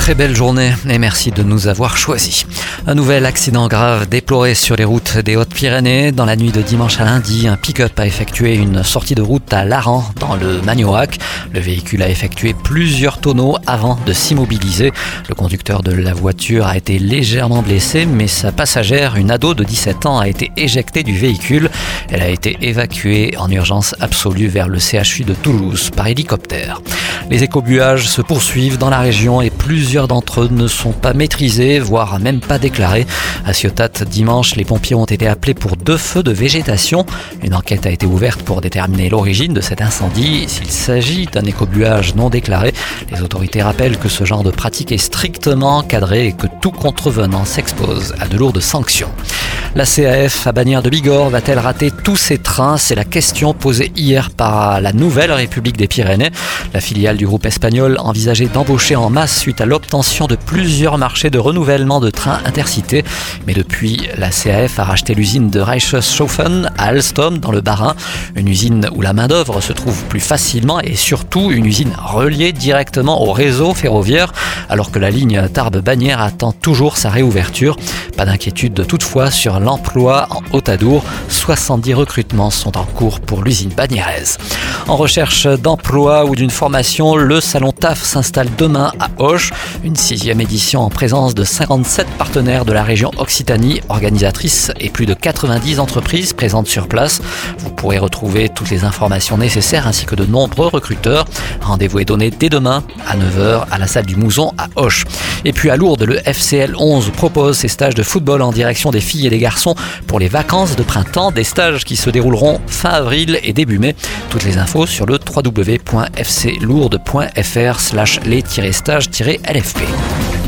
très belle journée et merci de nous avoir choisis. Un nouvel accident grave déploré sur les routes des Hautes-Pyrénées. Dans la nuit de dimanche à lundi, un pick-up a effectué une sortie de route à Laran, dans le Magnoac. Le véhicule a effectué plusieurs tonneaux avant de s'immobiliser. Le conducteur de la voiture a été légèrement blessé, mais sa passagère, une ado de 17 ans, a été éjectée du véhicule. Elle a été évacuée en urgence absolue vers le CHU de Toulouse par hélicoptère. Les écobuages se poursuivent dans la région et plusieurs d'entre eux ne sont pas maîtrisés, voire même pas déclarés. À Ciotat, dimanche, les pompiers ont été appelés pour deux feux de végétation. Une enquête a été ouverte pour déterminer l'origine de cet incendie. S'il s'agit d'un écobuage non déclaré, les autorités rappellent que ce genre de pratique est strictement encadré et que tout contrevenant s'expose à de lourdes sanctions. La CAF à Bagnères de Bigorre va-t-elle rater tous ses trains? C'est la question posée hier par la Nouvelle République des Pyrénées. La filiale du groupe espagnol envisageait d'embaucher en masse suite à l'obtention de plusieurs marchés de renouvellement de trains intercités. Mais depuis, la CAF a racheté l'usine de Reichshofen à Alstom dans le Bas-Rhin, une usine où la main-d'œuvre se trouve plus facilement et surtout une usine reliée directement au réseau ferroviaire alors que la ligne Tarbes-Bagnères attend toujours sa réouverture. Pas d'inquiétude toutefois sur l'emploi en Haute-Adour. 70 recrutements sont en cours pour l'usine bagnéraise. En recherche d'emploi ou d'une formation, le salon TAF s'installe demain à Auch, une sixième édition en présence de 57 partenaires de la région Occitanie, organisatrices et plus de 90 entreprises présentes sur place. Vous pourrez retrouver toutes les informations nécessaires ainsi que de nombreux recruteurs. Rendez-vous est donné dès demain à 9h à la salle du Mouzon à Auch. Et puis à Lourdes, le FCL 11 propose ses stages de football en direction des filles et des pour les vacances de printemps, des stages qui se dérouleront fin avril et début mai. Toutes les infos sur le www.fclourde.fr slash les-stages-lfp.